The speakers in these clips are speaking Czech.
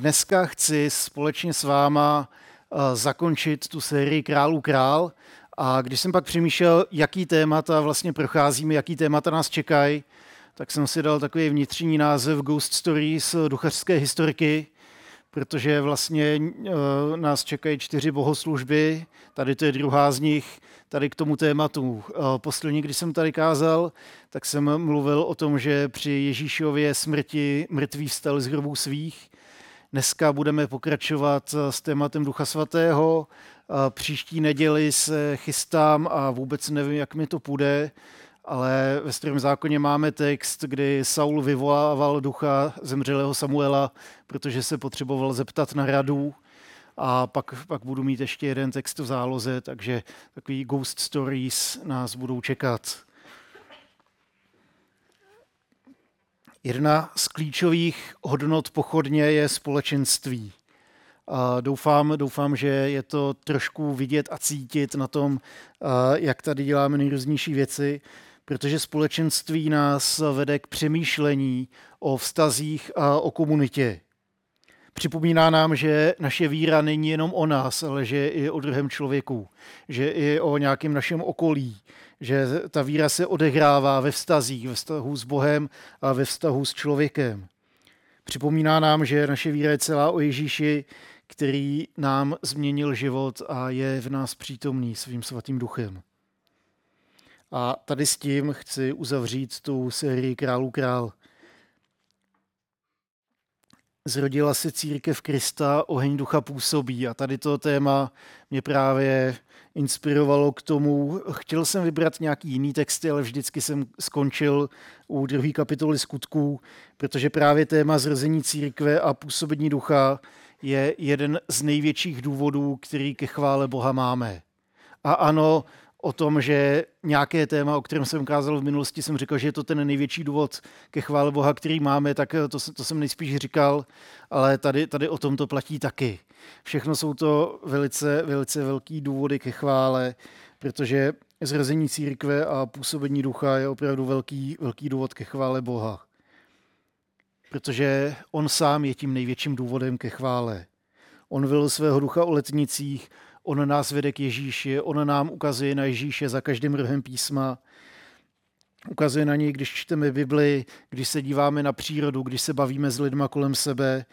Dneska chci společně s váma eh, zakončit tu sérii Králů král a když jsem pak přemýšlel, jaký témata vlastně procházíme, jaký témata nás čekají, tak jsem si dal takový vnitřní název Ghost Stories duchařské historiky, protože vlastně uh, nás čekají čtyři bohoslužby, tady to je druhá z nich, tady k tomu tématu. Uh, poslední, když jsem tady kázal, tak jsem mluvil o tom, že při Ježíšově smrti mrtví vstal z hrobů svých. Dneska budeme pokračovat s tématem Ducha Svatého. Uh, příští neděli se chystám a vůbec nevím, jak mi to půjde, ale ve starém zákoně máme text, kdy Saul vyvolával ducha zemřelého Samuela, protože se potřeboval zeptat na radu a pak, pak budu mít ještě jeden text v záloze, takže takový ghost stories nás budou čekat. Jedna z klíčových hodnot pochodně je společenství. A doufám, doufám, že je to trošku vidět a cítit na tom, jak tady děláme nejrůznější věci protože společenství nás vede k přemýšlení o vztazích a o komunitě. Připomíná nám, že naše víra není jenom o nás, ale že i o druhém člověku, že i o nějakém našem okolí, že ta víra se odehrává ve vztazích, ve vztahu s Bohem a ve vztahu s člověkem. Připomíná nám, že naše víra je celá o Ježíši, který nám změnil život a je v nás přítomný svým svatým duchem. A tady s tím chci uzavřít tu sérii Králů král. Zrodila se církev Krista, oheň ducha působí a tady to téma mě právě inspirovalo k tomu. Chtěl jsem vybrat nějaký jiný texty, ale vždycky jsem skončil u druhé kapitoly skutků, protože právě téma zrození církve a působení ducha je jeden z největších důvodů, který ke chvále Boha máme. A ano, o tom, že nějaké téma, o kterém jsem ukázal v minulosti, jsem říkal, že je to ten největší důvod ke chvále Boha, který máme, tak to, to jsem nejspíš říkal, ale tady, tady o tom to platí taky. Všechno jsou to velice, velice velký důvody ke chvále, protože zrození církve a působení ducha je opravdu velký, velký důvod ke chvále Boha. Protože on sám je tím největším důvodem ke chvále. On vylil svého ducha o letnicích, On nás vede k Ježíši, on nám ukazuje na Ježíše za každým rohem písma. Ukazuje na něj, když čteme Bibli, když se díváme na přírodu, když se bavíme s lidma kolem sebe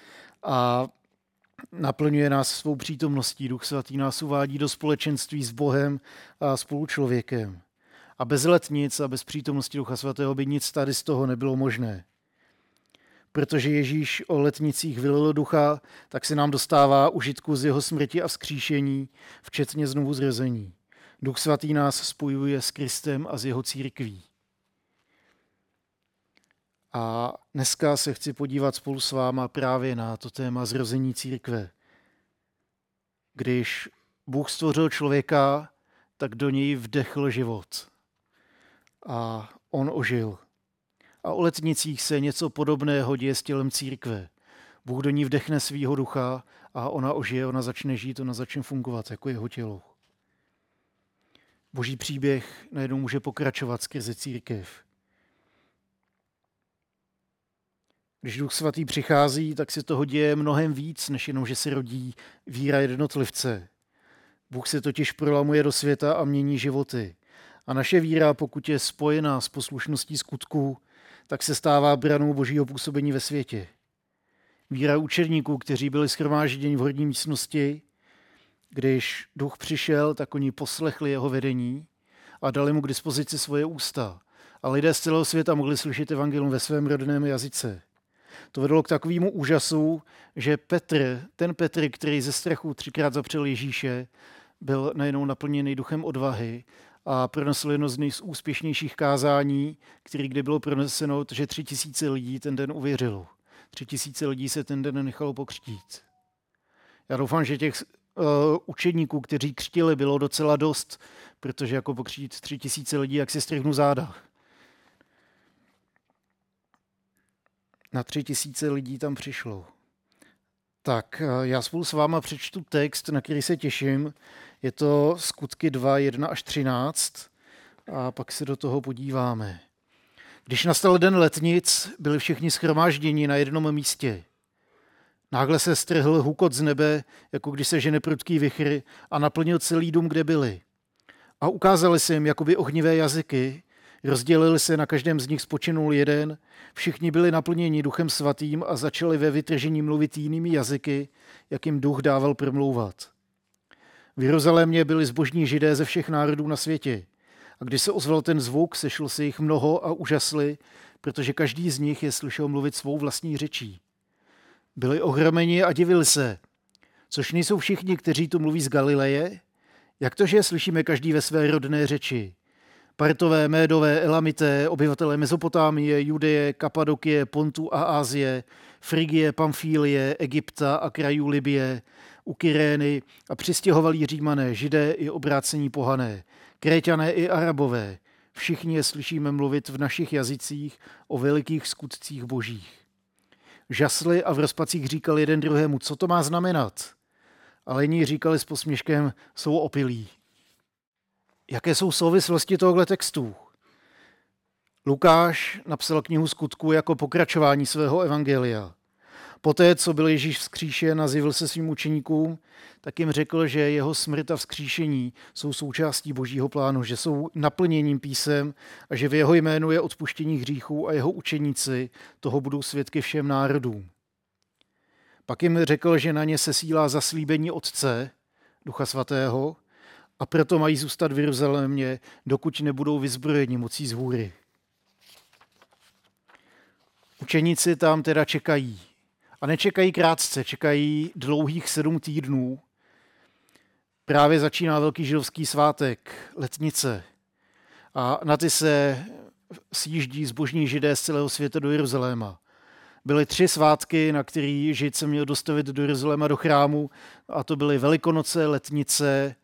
a naplňuje nás svou přítomností. Duch svatý nás uvádí do společenství s Bohem a spolu člověkem. A bez letnic a bez přítomnosti Ducha svatého by nic tady z toho nebylo možné protože Ježíš o letnicích vylil ducha, tak se nám dostává užitku z jeho smrti a vzkříšení, včetně znovu zrezení. Duch svatý nás spojuje s Kristem a s jeho církví. A dneska se chci podívat spolu s váma právě na to téma zrození církve. Když Bůh stvořil člověka, tak do něj vdechl život. A on ožil a o letnicích se něco podobného děje s tělem církve. Bůh do ní vdechne svýho ducha a ona ožije, ona začne žít, ona začne fungovat jako jeho tělo. Boží příběh najednou může pokračovat skrze církev. Když Duch Svatý přichází, tak se toho děje mnohem víc, než jenom, že se rodí víra jednotlivce. Bůh se totiž prolamuje do světa a mění životy. A naše víra, pokud je spojená s poslušností skutků, tak se stává branou božího působení ve světě. Víra učedníků, kteří byli schromážděni v horní místnosti, když duch přišel, tak oni poslechli jeho vedení a dali mu k dispozici svoje ústa. A lidé z celého světa mohli slyšet evangelium ve svém rodném jazyce. To vedlo k takovému úžasu, že Petr, ten Petr, který ze strachu třikrát zapřel Ježíše, byl najednou naplněný duchem odvahy a pronesl jedno z nejúspěšnějších kázání, který kdy bylo proneseno, že tři tisíce lidí ten den uvěřilo. Tři tisíce lidí se ten den nechalo pokřtít. Já doufám, že těch uh, učedníků, kteří křtili, bylo docela dost, protože jako pokřtít tři tisíce lidí, jak si strihnu záda. Na tři tisíce lidí tam přišlo. Tak, eh, já spolu s váma přečtu text, na který se těším. Je to skutky 2, 1 až 13 a pak se do toho podíváme. Když nastal den letnic, byli všichni schromážděni na jednom místě. Náhle se strhl hukot z nebe, jako když se žene prudký vychr a naplnil celý dům, kde byli. A ukázali se jim jakoby ohnivé jazyky, rozdělili se, na každém z nich spočinul jeden, všichni byli naplněni duchem svatým a začali ve vytržení mluvit jinými jazyky, jak jim duch dával promlouvat. V Jeruzalémě byli zbožní židé ze všech národů na světě. A když se ozval ten zvuk, sešlo se jich mnoho a úžasli, protože každý z nich je slyšel mluvit svou vlastní řečí. Byli ohromeni a divili se. Což nejsou všichni, kteří tu mluví z Galileje? Jak to, že je slyšíme každý ve své rodné řeči? Partové, Médové, Elamité, obyvatelé Mezopotámie, Judeje, Kapadokie, Pontu a Ázie, Frigie, Pamfílie, Egypta a krajů Libie, u Kyrény a přistěhovalí římané, židé i obrácení pohané, kréťané i arabové. Všichni je slyšíme mluvit v našich jazycích o velikých skutcích božích. Žasli a v rozpacích říkali jeden druhému, co to má znamenat. Ale jiní říkali s posměškem, jsou opilí. Jaké jsou souvislosti tohoto textu? Lukáš napsal knihu skutku jako pokračování svého evangelia. Poté, co byl Ježíš vzkříšen a zjevil se svým učeníkům, tak jim řekl, že jeho smrt a vzkříšení jsou součástí božího plánu, že jsou naplněním písem a že v jeho jménu je odpuštění hříchů a jeho učeníci toho budou svědky všem národům. Pak jim řekl, že na ně se sílá zaslíbení Otce, Ducha Svatého, a proto mají zůstat v Jeruzalémě, dokud nebudou vyzbrojeni mocí z hůry. Učeníci tam teda čekají. A nečekají krátce, čekají dlouhých sedm týdnů. Právě začíná velký židovský svátek, letnice. A na ty se sjíždí zbožní židé z celého světa do Jeruzaléma. Byly tři svátky, na který žid se měl dostavit do Jeruzaléma, do chrámu, a to byly Velikonoce, letnice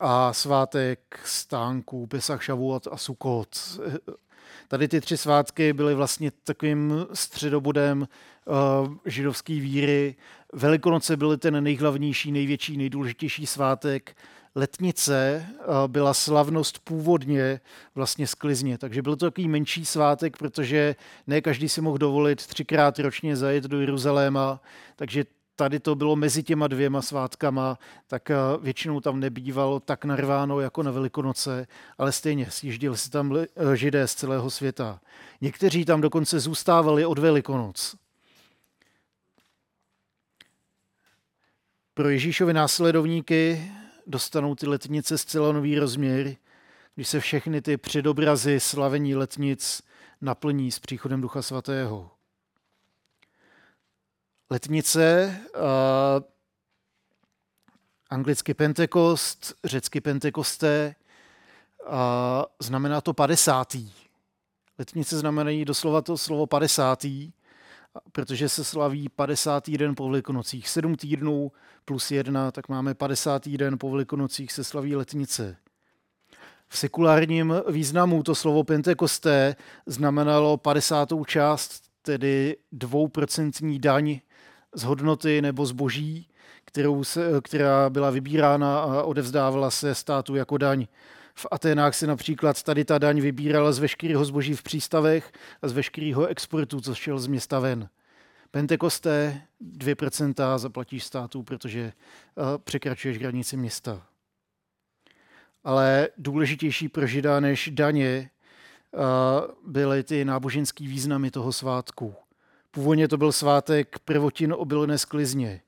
a svátek stánků, Pesach, Šavuot a Sukot. Tady ty tři svátky byly vlastně takovým středobodem uh, židovské víry. Velikonoce byly ten nejhlavnější, největší, nejdůležitější svátek. Letnice uh, byla slavnost původně vlastně sklizně, takže byl to takový menší svátek, protože ne každý si mohl dovolit třikrát ročně zajet do Jeruzaléma, takže tady to bylo mezi těma dvěma svátkama, tak eh, většinou tam nebývalo tak narváno jako na Velikonoce, ale stejně sjížděli se tam eh, židé z celého světa. Někteří tam dokonce zůstávali od Velikonoc. Pro Ježíšovi následovníky dostanou ty letnice zcela nový rozměr, když se všechny ty předobrazy slavení letnic naplní s příchodem Ducha Svatého letnice, uh, anglicky Pentekost, řecky Pentekosté, uh, znamená to padesátý. Letnice znamenají doslova to slovo padesátý, protože se slaví 50. den po Velikonocích. Sedm týdnů plus jedna, tak máme 50. den po Velikonocích se slaví letnice. V sekulárním významu to slovo Pentekosté znamenalo 50. část, tedy dvouprocentní daň z hodnoty nebo zboží, kterou se, která byla vybírána a odevzdávala se státu jako daň. V Aténách se například tady ta daň vybírala z veškerého zboží v přístavech a z veškerého exportu, co šel z města ven. Pentekosté 2% zaplatíš státu, protože eh, překračuješ hranici města. Ale důležitější pro žida než daně eh, byly ty náboženské významy toho svátku. Původně to byl svátek prvotin obilné sklizně.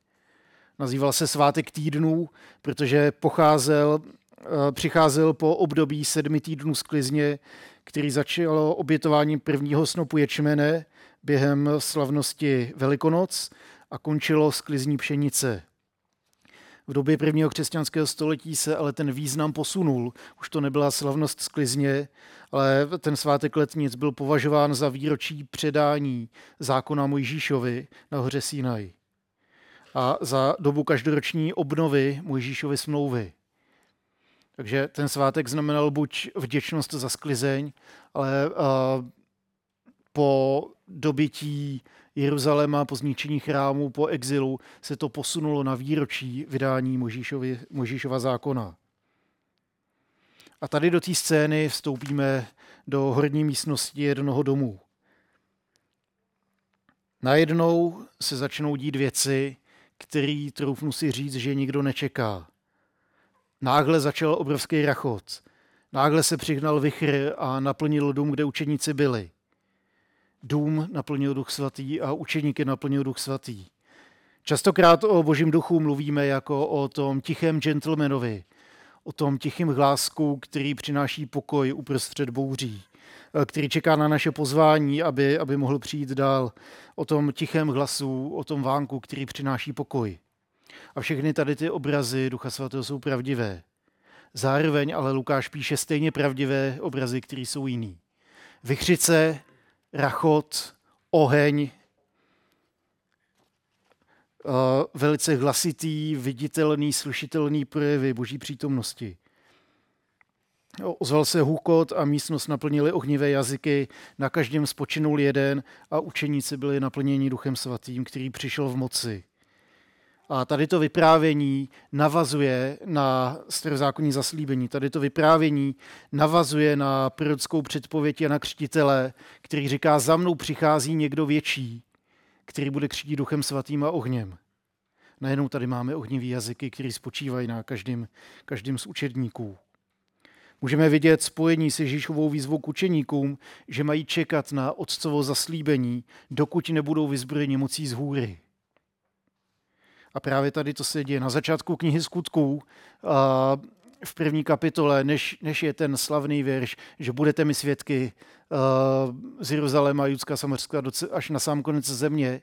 Nazýval se svátek týdnů, protože pocházel, eh, přicházel po období sedmi týdnů sklizně, který začalo obětováním prvního snopu ječmene během slavnosti Velikonoc a končilo sklizní pšenice. V době prvního křesťanského století se ale ten význam posunul. Už to nebyla slavnost sklizně, ale ten svátek letnic byl považován za výročí předání zákona Mojžíšovi na hoře Sinaj a za dobu každoroční obnovy Mojžíšovy smlouvy. Takže ten svátek znamenal buď vděčnost za sklizeň, ale po dobytí Jeruzaléma, po zničení chrámu, po exilu se to posunulo na výročí vydání Možíšova zákona. A tady do té scény vstoupíme do horní místnosti jednoho domu. Najednou se začnou dít věci, který, troufnu si říct, že nikdo nečeká. Náhle začal obrovský rachot. Náhle se přihnal vichr a naplnil dům, kde učeníci byli. Dům naplnil duch svatý a učeníky naplnil duch svatý. Častokrát o božím duchu mluvíme jako o tom tichém gentlemanovi, o tom tichém hlásku, který přináší pokoj uprostřed bouří, který čeká na naše pozvání, aby, aby mohl přijít dál, o tom tichém hlasu, o tom vánku, který přináší pokoj. A všechny tady ty obrazy Ducha Svatého jsou pravdivé. Zároveň ale Lukáš píše stejně pravdivé obrazy, které jsou jiný. Vychřice, rachot, oheň, velice hlasitý, viditelný, slušitelný projevy boží přítomnosti. Ozval se hůkot a místnost naplnili ohnivé jazyky, na každém spočinul jeden a učeníci byli naplněni duchem svatým, který přišel v moci. A tady to vyprávění navazuje na starozákonní zaslíbení. Tady to vyprávění navazuje na prorockou předpověď Jana Křtitele, který říká, za mnou přichází někdo větší, který bude křtít duchem svatým a ohněm. Najednou tady máme ohnivý jazyky, které spočívají na každém, každém z učedníků. Můžeme vidět spojení s Ježíšovou výzvou k učeníkům, že mají čekat na otcovo zaslíbení, dokud nebudou vyzbrojeni mocí z hůry. A právě tady to se děje na začátku knihy skutků, v první kapitole, než, než je ten slavný věrš, že budete mi svědky z Jeruzaléma, Judska, Samarska až na sám konec země,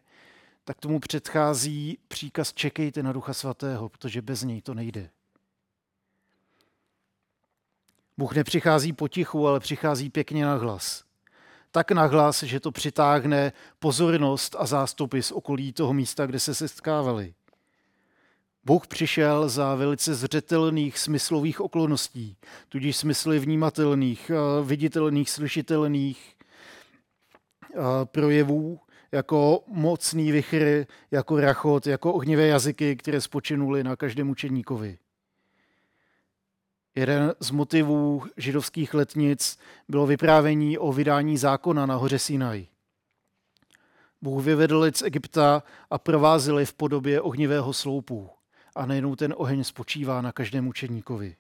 tak tomu předchází příkaz čekejte na Ducha Svatého, protože bez něj to nejde. Bůh nepřichází potichu, ale přichází pěkně na hlas. Tak na hlas, že to přitáhne pozornost a zástupy z okolí toho místa, kde se setkávali. Bůh přišel za velice zřetelných smyslových okolností, tudíž smysly vnímatelných, viditelných, slyšitelných projevů, jako mocný vychr, jako rachot, jako ohnivé jazyky, které spočinuly na každém učeníkovi. Jeden z motivů židovských letnic bylo vyprávění o vydání zákona na hoře Sinaj. Bůh vyvedl lid z Egypta a provázil je v podobě ohnivého sloupu. A nejenom ten oheň spočívá na každém učeníkovi.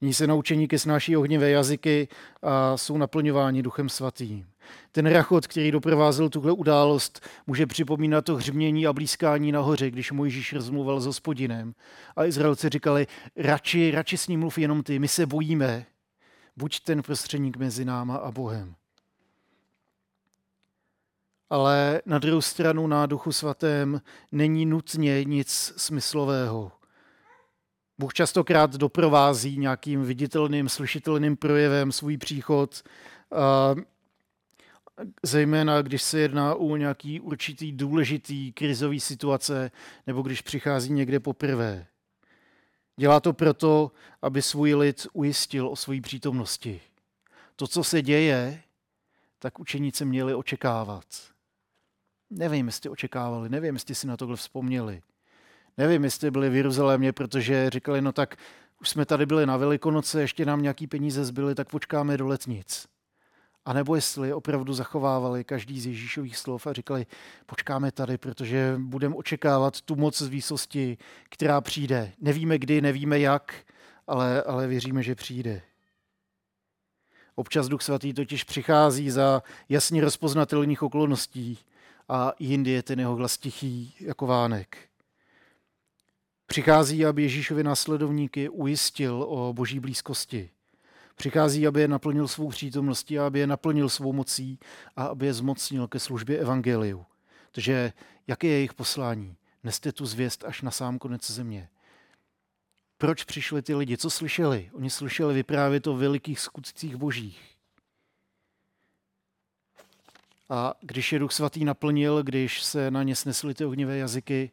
Ní se naučeníky snáší ohnivé jazyky a jsou naplňováni duchem svatým. Ten rachot, který doprovázel tuhle událost, může připomínat to hřmění a blízkání nahoře, když Mojžíš rozmluval s hospodinem. A Izraelci říkali, radši, radši s ním mluv jenom ty, my se bojíme. Buď ten prostředník mezi náma a Bohem. Ale na druhou stranu na Duchu Svatém není nutně nic smyslového. Bůh častokrát doprovází nějakým viditelným, slyšitelným projevem svůj příchod, zejména když se jedná o nějaký určitý důležitý krizový situace nebo když přichází někde poprvé. Dělá to proto, aby svůj lid ujistil o své přítomnosti. To, co se děje, tak učeníci měli očekávat. Nevím, jestli očekávali, nevím, jestli si na tohle vzpomněli. Nevím, jestli byli v Jeruzalémě, protože říkali, no tak už jsme tady byli na Velikonoce, ještě nám nějaký peníze zbyly, tak počkáme do letnic. A nebo jestli opravdu zachovávali každý z Ježíšových slov a říkali, počkáme tady, protože budeme očekávat tu moc z výsosti, která přijde. Nevíme kdy, nevíme jak, ale, ale věříme, že přijde. Občas Duch Svatý totiž přichází za jasně rozpoznatelných okolností a jindy je ten jeho hlas tichý jako vánek. Přichází, aby Ježíšovi následovníky ujistil o boží blízkosti. Přichází, aby je naplnil svou přítomností, aby je naplnil svou mocí a aby je zmocnil ke službě evangeliu. Takže jaké je jejich poslání? Neste tu zvěst až na sám konec země. Proč přišli ty lidi? Co slyšeli? Oni slyšeli vyprávět o velikých skutcích božích. A když je Duch Svatý naplnil, když se na ně snesly ty ohnivé jazyky,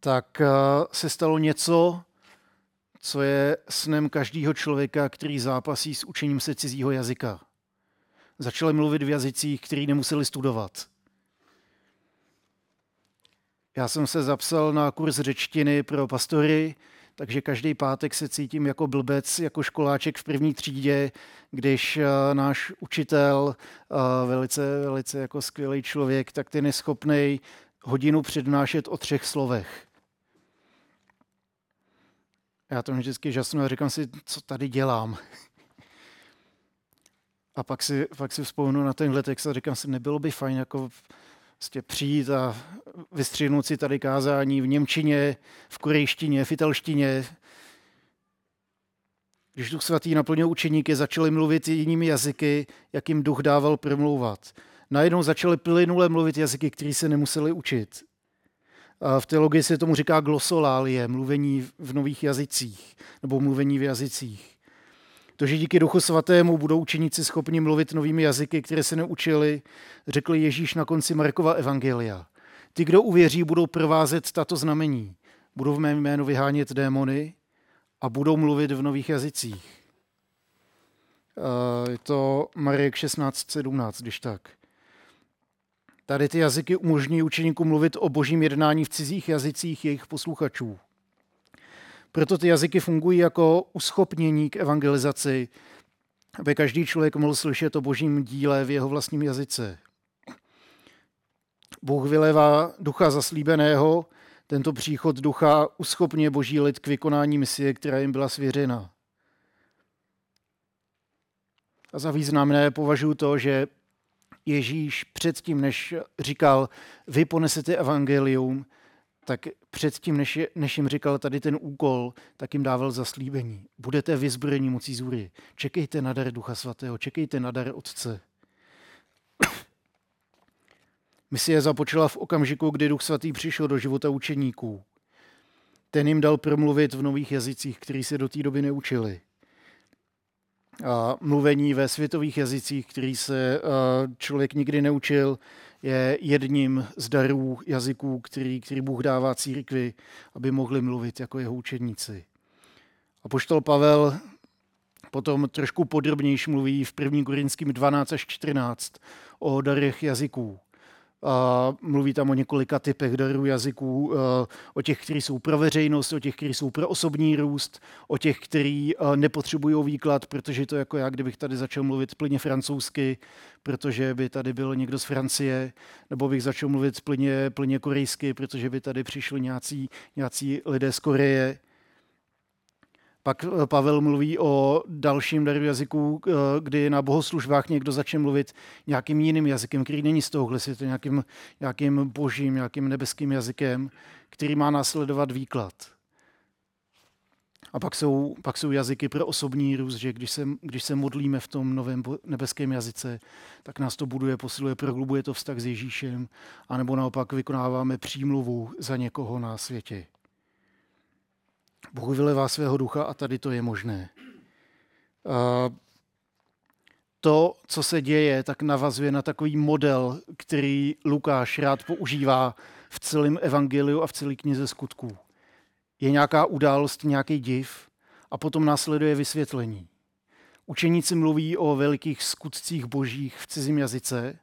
tak eh, se stalo něco, co je snem každého člověka, který zápasí s učením se cizího jazyka. Začali mluvit v jazycích, který nemuseli studovat. Já jsem se zapsal na kurz řečtiny pro pastory, takže každý pátek se cítím jako blbec, jako školáček v první třídě, když uh, náš učitel, uh, velice, velice jako skvělý člověk, tak ten je schopný hodinu přednášet o třech slovech. Já to vždycky žasnu a říkám si, co tady dělám. A pak si, pak si vzpomenu na tenhle text a říkám si, nebylo by fajn jako vlastně přijít a vystřihnout si tady kázání v Němčině, v korejštině, v italštině. Když Duch Svatý naplnil učeníky, začali mluvit jinými jazyky, jak jim duch dával promlouvat. Najednou začali plynule mluvit jazyky, které se nemuseli učit. A v teologii se tomu říká glosolálie, mluvení v nových jazycích, nebo mluvení v jazycích. To, že díky Duchu Svatému budou učeníci schopni mluvit novými jazyky, které se neučili, řekl Ježíš na konci Markova evangelia. Ty, kdo uvěří, budou provázet tato znamení. Budou v mém jménu vyhánět démony a budou mluvit v nových jazycích. Je to Marek 16.17, když tak. Tady ty jazyky umožní učeníkům mluvit o božím jednání v cizích jazycích jejich posluchačů. Proto ty jazyky fungují jako uschopnění k evangelizaci, aby každý člověk mohl slyšet o božím díle v jeho vlastním jazyce. Bůh vylevá ducha zaslíbeného, tento příchod ducha uschopně boží lid k vykonání misie, která jim byla svěřena. A za významné považuji to, že Ježíš předtím, než říkal, vy ponesete evangelium, tak předtím, než, než jim říkal tady ten úkol, tak jim dával zaslíbení. Budete vyzbrojení mocí zůry. Čekejte na dar Ducha Svatého, čekejte na dar Otce. Misie započala v okamžiku, kdy Duch Svatý přišel do života učeníků. Ten jim dal promluvit v nových jazycích, který se do té doby neučili. A mluvení ve světových jazycích, který se člověk nikdy neučil, je jedním z darů jazyků, který, který Bůh dává církvi, aby mohli mluvit jako jeho učedníci. A poštol Pavel potom trošku podrobnější mluví v 1. Korinským 12 až 14 o darech jazyků. A mluví tam o několika typech darů jazyků, eh, o těch, kteří jsou pro veřejnost, o těch, kteří jsou pro osobní růst, o těch, kteří eh, nepotřebují výklad, protože to jako já, kdybych tady začal mluvit plně francouzsky, protože by tady byl někdo z Francie, nebo bych začal mluvit plně, plně korejsky, protože by tady přišli nějací, nějací lidé z Koreje. Pak eh, Pavel mluví o dalším daru jazyku, eh, kdy na bohoslužbách někdo začne mluvit nějakým jiným jazykem, který není z tohohle světa, nějakým, nějakým božím, nějakým nebeským jazykem, který má následovat výklad. A pak jsou, pak jsou jazyky pro osobní růst, že když se, když se modlíme v tom novém nebeském jazyce, tak nás to buduje, posiluje, prohlubuje to vztah s Ježíšem, anebo naopak vykonáváme přímluvu za někoho na světě. Bůh vylevá svého ducha a tady to je možné. To, co se děje, tak navazuje na takový model, který Lukáš rád používá v celém evangeliu a v celé knize skutků. Je nějaká událost, nějaký div a potom následuje vysvětlení. Učeníci mluví o velikých skutcích božích v cizím jazyce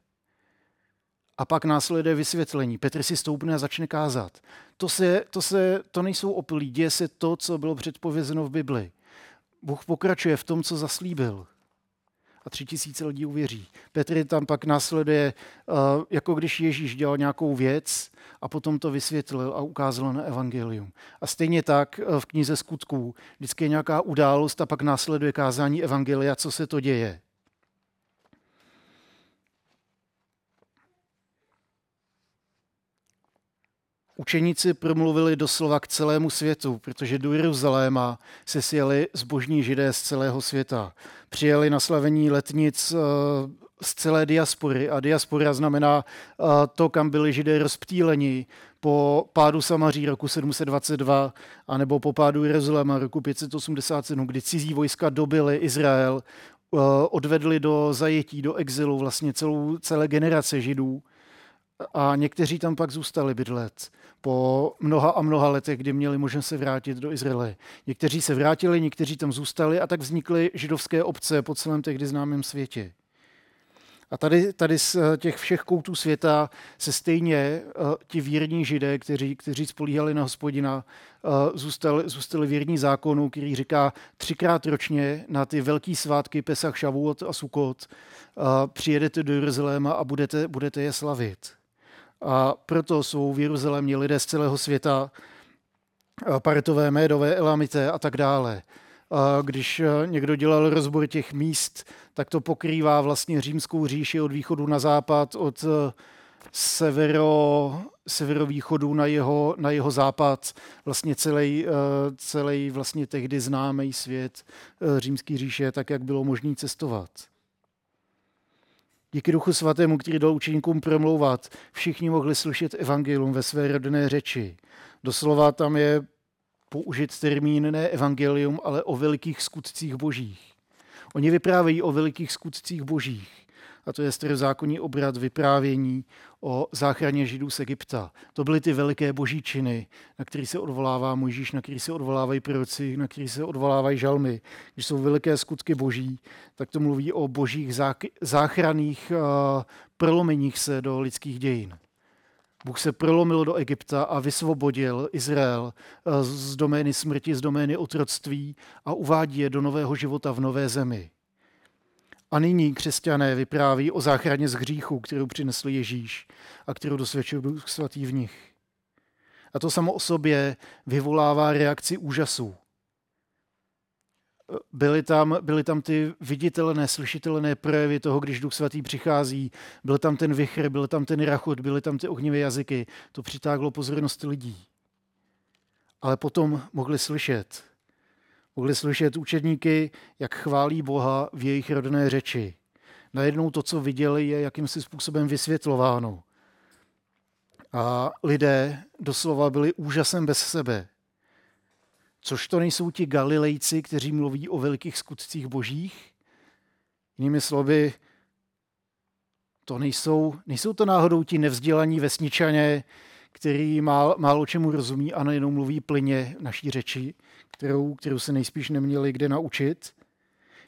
a pak následuje vysvětlení. Petr si stoupne a začne kázat. To, se, to, se, to nejsou opilí, děje se to, co bylo předpovězeno v Bibli. Bůh pokračuje v tom, co zaslíbil. A tři tisíce lidí uvěří. Petr tam pak následuje, eh, jako když Ježíš dělal nějakou věc a potom to vysvětlil a ukázal na evangelium. A stejně tak eh, v knize skutků vždycky je nějaká událost a pak následuje kázání evangelia, co se to děje. Učeníci promluvili doslova k celému světu, protože do Jeruzaléma se sjeli zbožní židé z celého světa. Přijeli na slavení letnic eh, z celé diaspory a diaspora znamená eh, to, kam byli židé rozptýleni po pádu Samaří roku 722 anebo po pádu Jeruzaléma roku 587, kdy cizí vojska dobily Izrael, eh, odvedli do zajetí, do exilu vlastně celou, celé generace židů a někteří tam pak zůstali bydlet po mnoha a mnoha letech, kdy měli možnost se vrátit do Izraele. Někteří se vrátili, někteří tam zůstali a tak vznikly židovské obce po celém tehdy známém světě. A tady, tady z eh, těch všech koutů světa se stejně uh, ti věrní židé, kteří, kteří spolíhali na hospodina, uh, zůstali, zůstali věrní zákonu, který říká třikrát ročně na ty velké svátky Pesach, Šavuot a Sukot uh, přijedete do Jeruzaléma a budete, budete je slavit. A proto jsou v Jeruzalémě lidé z celého světa, Paretové, Médové, Elamité a tak dále. Když někdo dělal rozbor těch míst, tak to pokrývá vlastně římskou říši od východu na západ, od severo, severovýchodu na jeho, na jeho západ, vlastně celý, celý vlastně tehdy známý svět římský říše, tak jak bylo možné cestovat. Díky Duchu Svatému, který dal učeníkům promlouvat, všichni mohli slyšet evangelium ve své rodné řeči. Doslova tam je použit termín ne evangelium, ale o velikých skutcích božích. Oni vyprávějí o velikých skutcích božích. A to je starozákonní obrat vyprávění o záchraně Židů z Egypta. To byly ty veliké boží činy, na který se odvolává Mojžíš, na který se odvolávají proroci, na který se odvolávají žalmy. Když jsou veliké skutky boží, tak to mluví o božích záchranných uh, prolomeních se do lidských dějin. Bůh se prolomil do Egypta a vysvobodil Izrael eh, z domény smrti, z domény otroctví a uvádí je do nového života v nové zemi. A nyní křesťané vypráví o záchraně z hříchu, kterou přinesl Ježíš a kterou dosvědčil Duch Svatý v nich. A to samo o sobě vyvolává reakci úžasu byly tam, byly tam ty viditelné, slyšitelné projevy toho, když Duch Svatý přichází, byl tam ten vichr, byl tam ten rachot, byly tam ty ohnivé jazyky. To přitáhlo pozornost lidí. Ale potom mohli slyšet. Mohli slyšet učedníky, jak chválí Boha v jejich rodné řeči. Najednou to, co viděli, je jakýmsi způsobem vysvětlováno. A lidé doslova byli úžasem bez sebe Což to nejsou ti Galilejci, kteří mluví o velikých skutcích božích? Jinými slovy, to nejsou, nejsou to náhodou ti nevzdělaní vesničané, který málo, málo čemu rozumí a nejenom mluví plyně naší řeči, kterou, kterou se nejspíš neměli kde naučit.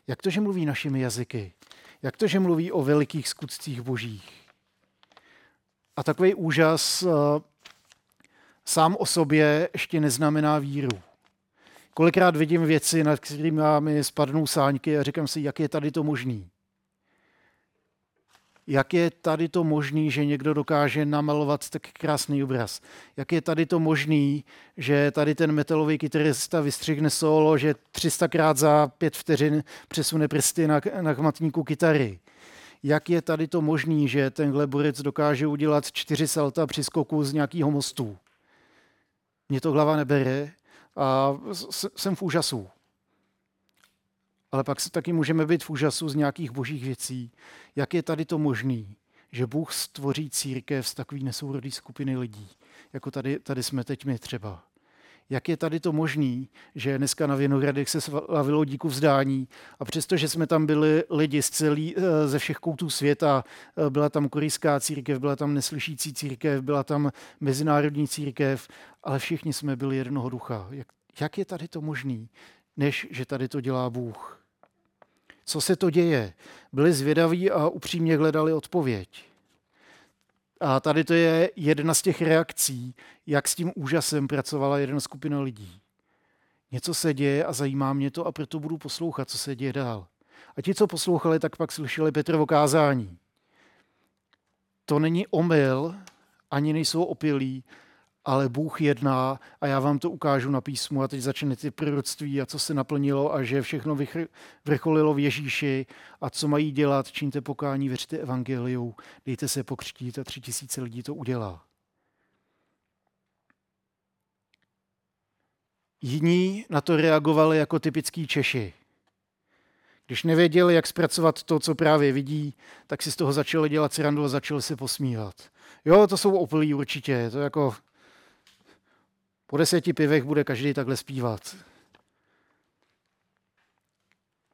Jak to, že mluví našimi jazyky? Jak to, že mluví o velikých skutcích božích? A takový úžas uh, sám o sobě ještě neznamená víru. Kolikrát vidím věci, nad kterými mi spadnou sáňky a říkám si, jak je tady to možný. Jak je tady to možný, že někdo dokáže namalovat tak krásný obraz? Jak je tady to možný, že tady ten metalový kytarista vystřihne solo, že 300krát za pět vteřin přesune prsty na, na chmatníku kytary? Jak je tady to možný, že tenhle borec dokáže udělat čtyři salta při skoku z nějakého mostu? Mě to hlava nebere a jsem v úžasu. Ale pak si taky můžeme být v úžasu z nějakých božích věcí. Jak je tady to možný, že Bůh stvoří církev z takový nesourodý skupiny lidí, jako tady, tady jsme teď my třeba. Jak je tady to možný, že dneska na Vinohradech se slavilo díku vzdání a přestože jsme tam byli lidi z celý, eh, ze všech koutů světa, eh, byla tam korejská církev, byla tam neslyšící církev, byla tam mezinárodní církev, ale všichni jsme byli jednoho ducha. Jak, jak je tady to možný, než že tady to dělá Bůh? Co se to děje? Byli zvědaví a upřímně hledali odpověď. A tady to je jedna z těch reakcí, jak s tím úžasem pracovala jedna skupina lidí. Něco se děje a zajímá mě to a proto budu poslouchat, co se děje dál. A ti, co poslouchali, tak pak slyšeli Petrovo kázání. To není omyl, ani nejsou opilí, ale Bůh jedná a já vám to ukážu na písmu a teď začne ty proroctví a co se naplnilo a že všechno vrcholilo v Ježíši a co mají dělat, čiňte pokání, věřte evangeliu, dejte se pokřtít a tři tisíce lidí to udělá. Jiní na to reagovali jako typický Češi. Když nevěděli, jak zpracovat to, co právě vidí, tak si z toho začali dělat srandu a začali se posmívat. Jo, to jsou opilí určitě, to jako po deseti pivech bude každý takhle zpívat.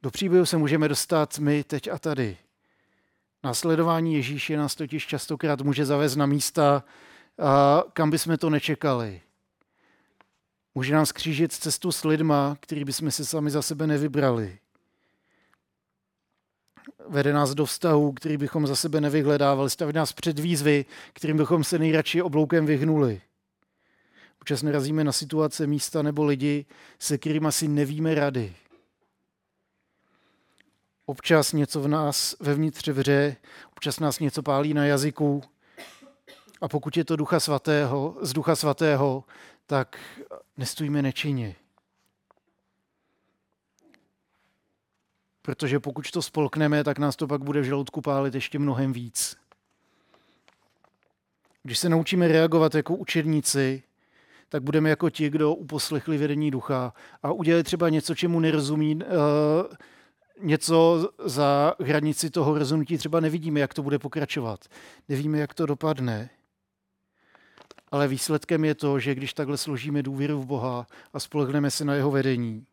Do příběhu se můžeme dostat my teď a tady. Následování Ježíše nás totiž častokrát může zavést na místa, kam bychom to nečekali. Může nám skřížit cestu s lidma, který bychom si sami za sebe nevybrali. vede nás do vztahu, který bychom za sebe nevyhledávali, staví nás před výzvy, kterým bychom se nejradši obloukem vyhnuli. Občas narazíme na situace, místa nebo lidi, se kterými asi nevíme rady. Občas něco v nás vevnitř vře, občas nás něco pálí na jazyku. A pokud je to ducha svatého, z ducha svatého, tak nestojíme nečinně. Protože pokud to spolkneme, tak nás to pak bude v žaludku pálit ještě mnohem víc. Když se naučíme reagovat jako učedníci, tak budeme jako ti, kdo uposlechli vedení ducha a udělali třeba něco, čemu nerozumí, uh, něco za hranici toho rozhodnutí třeba nevidíme, jak to bude pokračovat. Nevíme, jak to dopadne. Ale výsledkem je to, že když takhle složíme důvěru v Boha a spolehneme se na jeho vedení,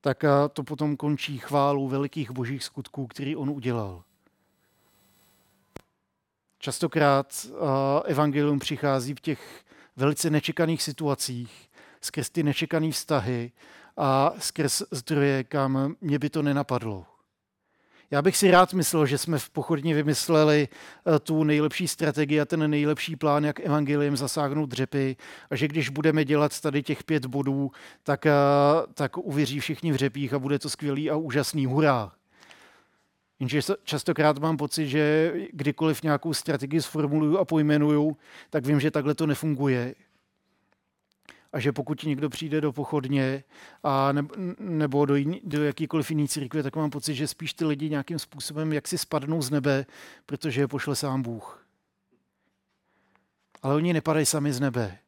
tak to potom končí chválu velikých božích skutků, který on udělal. Častokrát evangelium přichází v těch velice nečekaných situacích, skrz ty nečekané vztahy a skrz zdroje, kam mě by to nenapadlo. Já bych si rád myslel, že jsme v pochodně vymysleli eh, tu nejlepší strategii a ten nejlepší plán, jak evangeliem zasáhnout dřepy a že když budeme dělat tady těch pět bodů, tak, eh, tak uvěří všichni v řepích a bude to skvělý a úžasný. Hurá! Jenže častokrát mám pocit, že kdykoliv nějakou strategii sformuluju a pojmenuju, tak vím, že takhle to nefunguje a že pokud někdo přijde do pochodně a ne, nebo do, jiný, do jakýkoliv jiný církve, tak mám pocit, že spíš ty lidi nějakým způsobem jak si spadnou z nebe, protože je pošle sám Bůh. Ale oni nepadají sami z nebe.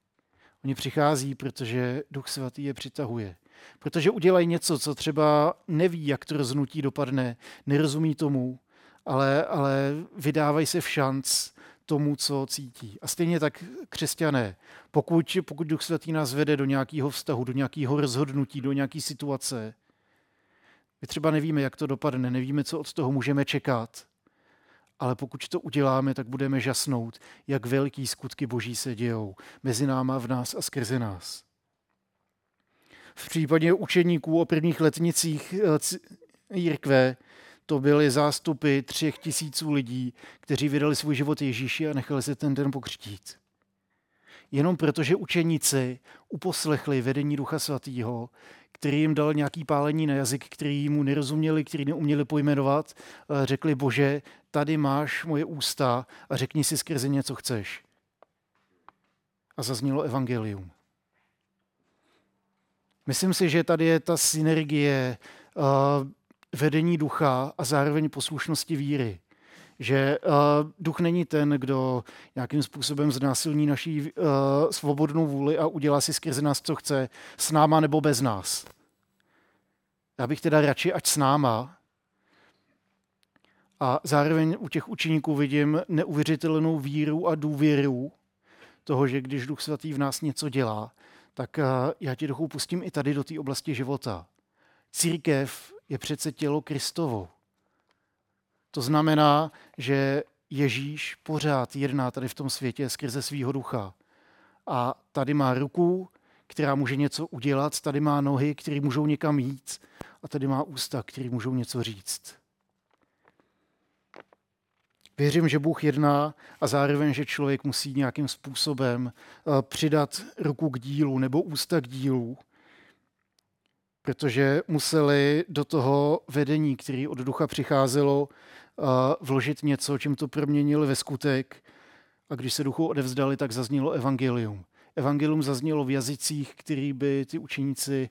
Oni přichází, protože Duch Svatý je přitahuje. Protože udělají něco, co třeba neví, jak to roznutí dopadne, nerozumí tomu, ale, ale vydávají se v šanc tomu, co cítí. A stejně tak křesťané. Pokud, pokud Duch Svatý nás vede do nějakého vztahu, do nějakého rozhodnutí, do nějaké situace, my třeba nevíme, jak to dopadne, nevíme, co od toho můžeme čekat, ale pokud to uděláme, tak budeme žasnout, jak velký skutky Boží se dějou mezi náma, v nás a skrze nás. V případě učeníků o prvních letnicích eh, církve to byly zástupy třech tisíců lidí, kteří vydali svůj život Ježíši a nechali se ten den pokřtít. Jenom protože učeníci uposlechli vedení Ducha Svatého, který jim dal nějaký pálení na jazyk, který mu nerozuměli, který neuměli pojmenovat, řekli, bože, tady máš moje ústa a řekni si skrze něco chceš. A zaznělo evangelium. Myslím si, že tady je ta synergie vedení ducha a zároveň poslušnosti víry. Že uh, duch není ten, kdo nějakým způsobem znásilní naší uh, svobodnou vůli a udělá si skrze nás, co chce, s náma nebo bez nás. Já bych teda radši, ať s náma. A zároveň u těch učeníků vidím neuvěřitelnou víru a důvěru toho, že když Duch Svatý v nás něco dělá, tak uh, já ti duchu pustím i tady do té oblasti života. Církev je přece tělo Kristovo. To znamená, že Ježíš pořád jedná tady v tom světě skrze svýho ducha. A tady má ruku, která může něco udělat, tady má nohy, které můžou někam jít a tady má ústa, které můžou něco říct. Věřím, že Bůh jedná a zároveň, že člověk musí nějakým způsobem eh, přidat ruku k dílu nebo ústa k dílu, protože museli do toho vedení, který od ducha přicházelo, vložit něco, čím to proměnili ve skutek. A když se duchu odevzdali, tak zaznělo evangelium. Evangelium zaznělo v jazycích, který by ty učeníci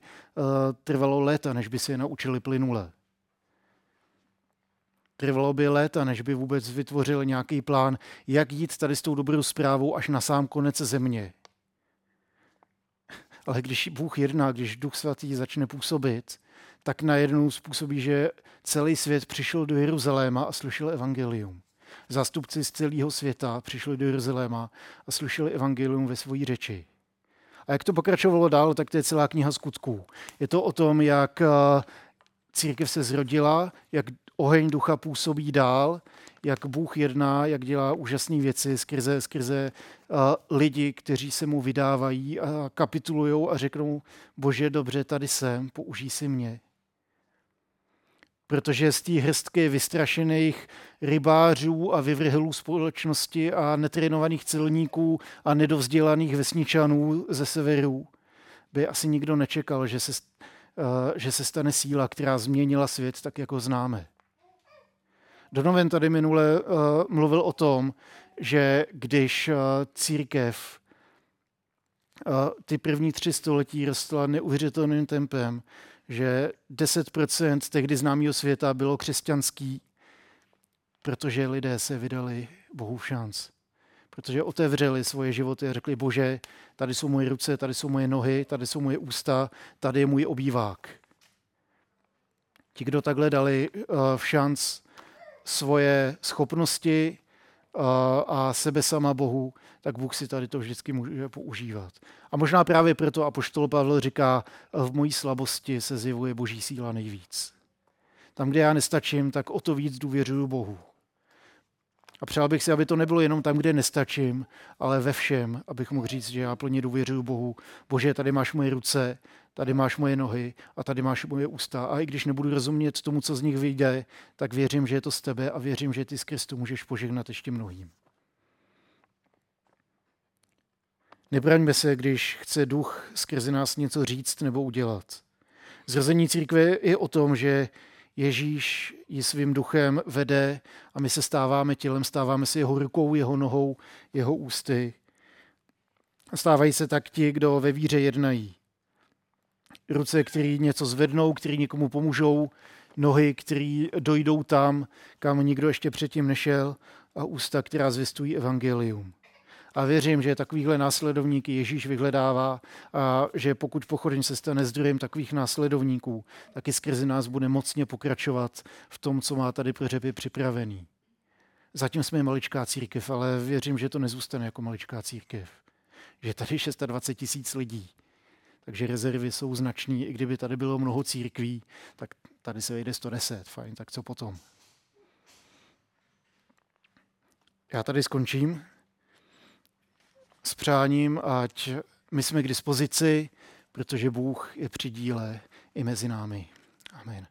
trvalo léta, než by se je naučili plynule. Trvalo by léta, než by vůbec vytvořili nějaký plán, jak jít tady s tou dobrou zprávou až na sám konec země. Ale když Bůh jedná, když Duch Svatý začne působit, tak najednou způsobí, že celý svět přišel do Jeruzaléma a slyšel evangelium. Zástupci z celého světa přišli do Jeruzaléma a slyšeli evangelium ve své řeči. A jak to pokračovalo dál, tak to je celá kniha skutků. Je to o tom, jak eh, církev se zrodila, jak oheň ducha působí dál, jak Bůh jedná, jak dělá úžasné věci skrze, skrze uh, lidi, kteří se mu vydávají a kapitulují a řeknou, bože, dobře, tady jsem, použij si mě. protože z té hrstky vystrašených rybářů a vyvrhelů společnosti a netrénovaných celníků a nedovzdělaných vesničanů ze severu by asi nikdo nečekal, že se, uh, že se stane síla, která změnila svět tak, jako známe. Donovan tady minule uh, mluvil o tom, že když uh, církev uh, ty první tři století rostla neuvěřitelným tempem, že 10% tehdy známého světa bylo křesťanský, protože lidé se vydali Bohu v šanc. Protože otevřeli svoje životy a řekli, bože, tady jsou moje ruce, tady jsou moje nohy, tady jsou moje ústa, tady je můj obývák. Ti, kdo takhle dali v šanc svoje schopnosti uh, a sebe sama Bohu, tak Bůh si tady to vždycky může používat. A možná právě proto Apoštol Pavel říká, v mojí slabosti se zjevuje boží síla nejvíc. Tam, kde já nestačím, tak o to víc důvěřuju Bohu. A přál bych si, aby to nebylo jenom tam, kde nestačím, ale ve všem, abych mohl říct, že já plně důvěřuju Bohu. Bože, tady máš moje ruce, tady máš moje nohy a tady máš moje ústa. A i když nebudu rozumět tomu, co z nich vyjde, tak věřím, že je to z tebe a věřím, že ty z Kristu můžeš požehnat ještě mnohým. Nebraňme se, když chce duch skrze nás něco říct nebo udělat. Zrození církve je o tom, že Ježíš ji svým duchem vede a my se stáváme tělem, stáváme se jeho rukou, jeho nohou, jeho ústy. Stávají se tak ti, kdo ve víře jednají. Ruce, který něco zvednou, který někomu pomůžou, nohy, který dojdou tam, kam nikdo ještě předtím nešel a ústa, která zvěstují evangelium. A věřím, že takovýchhle následovníky Ježíš vyhledává a že pokud pochodeň se stane zdrojem takových následovníků, tak i skrze nás bude mocně pokračovat v tom, co má tady pro řepy připravený. Zatím jsme maličká církev, ale věřím, že to nezůstane jako maličká církev. Že tady 26 tisíc lidí. Takže rezervy jsou značný. I kdyby tady bylo mnoho církví, tak tady se vejde 110. Fajn, tak co potom? Já tady skončím s přáním, ať my jsme k dispozici, protože Bůh je při díle i mezi námi. Amen.